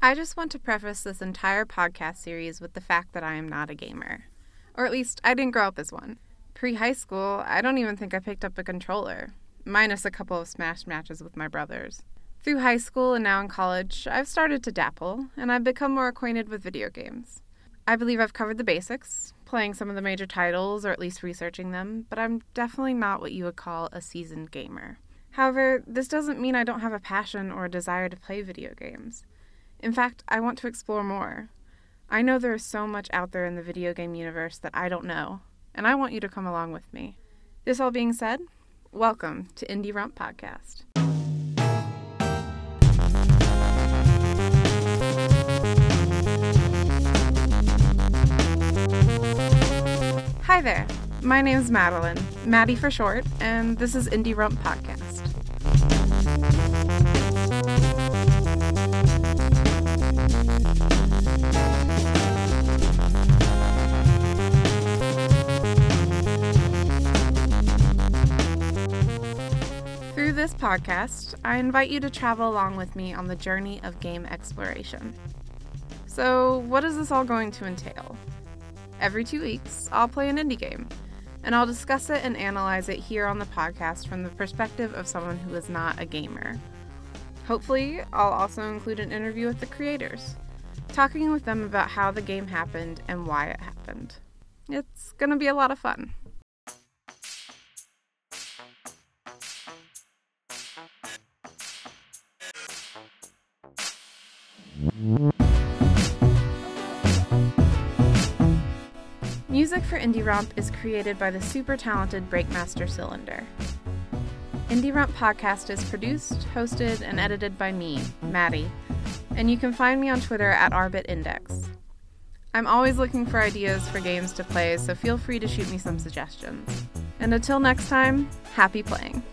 I just want to preface this entire podcast series with the fact that I am not a gamer. Or at least, I didn't grow up as one. Pre high school, I don't even think I picked up a controller, minus a couple of Smash matches with my brothers. Through high school and now in college, I've started to dabble, and I've become more acquainted with video games. I believe I've covered the basics, playing some of the major titles or at least researching them, but I'm definitely not what you would call a seasoned gamer. However, this doesn't mean I don't have a passion or a desire to play video games. In fact, I want to explore more. I know there is so much out there in the video game universe that I don't know, and I want you to come along with me. This all being said, welcome to Indie Romp Podcast. Hi there. My name is Madeline, Maddie for short, and this is Indie Romp Podcast. Through this podcast, I invite you to travel along with me on the journey of game exploration. So, what is this all going to entail? Every two weeks, I'll play an indie game, and I'll discuss it and analyze it here on the podcast from the perspective of someone who is not a gamer. Hopefully, I'll also include an interview with the creators, talking with them about how the game happened and why it happened. It's gonna be a lot of fun. Music for Indie Romp is created by the super talented Breakmaster Cylinder. Indie Romp podcast is produced, hosted, and edited by me, Maddie, and you can find me on Twitter at ArbitIndex. I'm always looking for ideas for games to play, so feel free to shoot me some suggestions. And until next time, happy playing.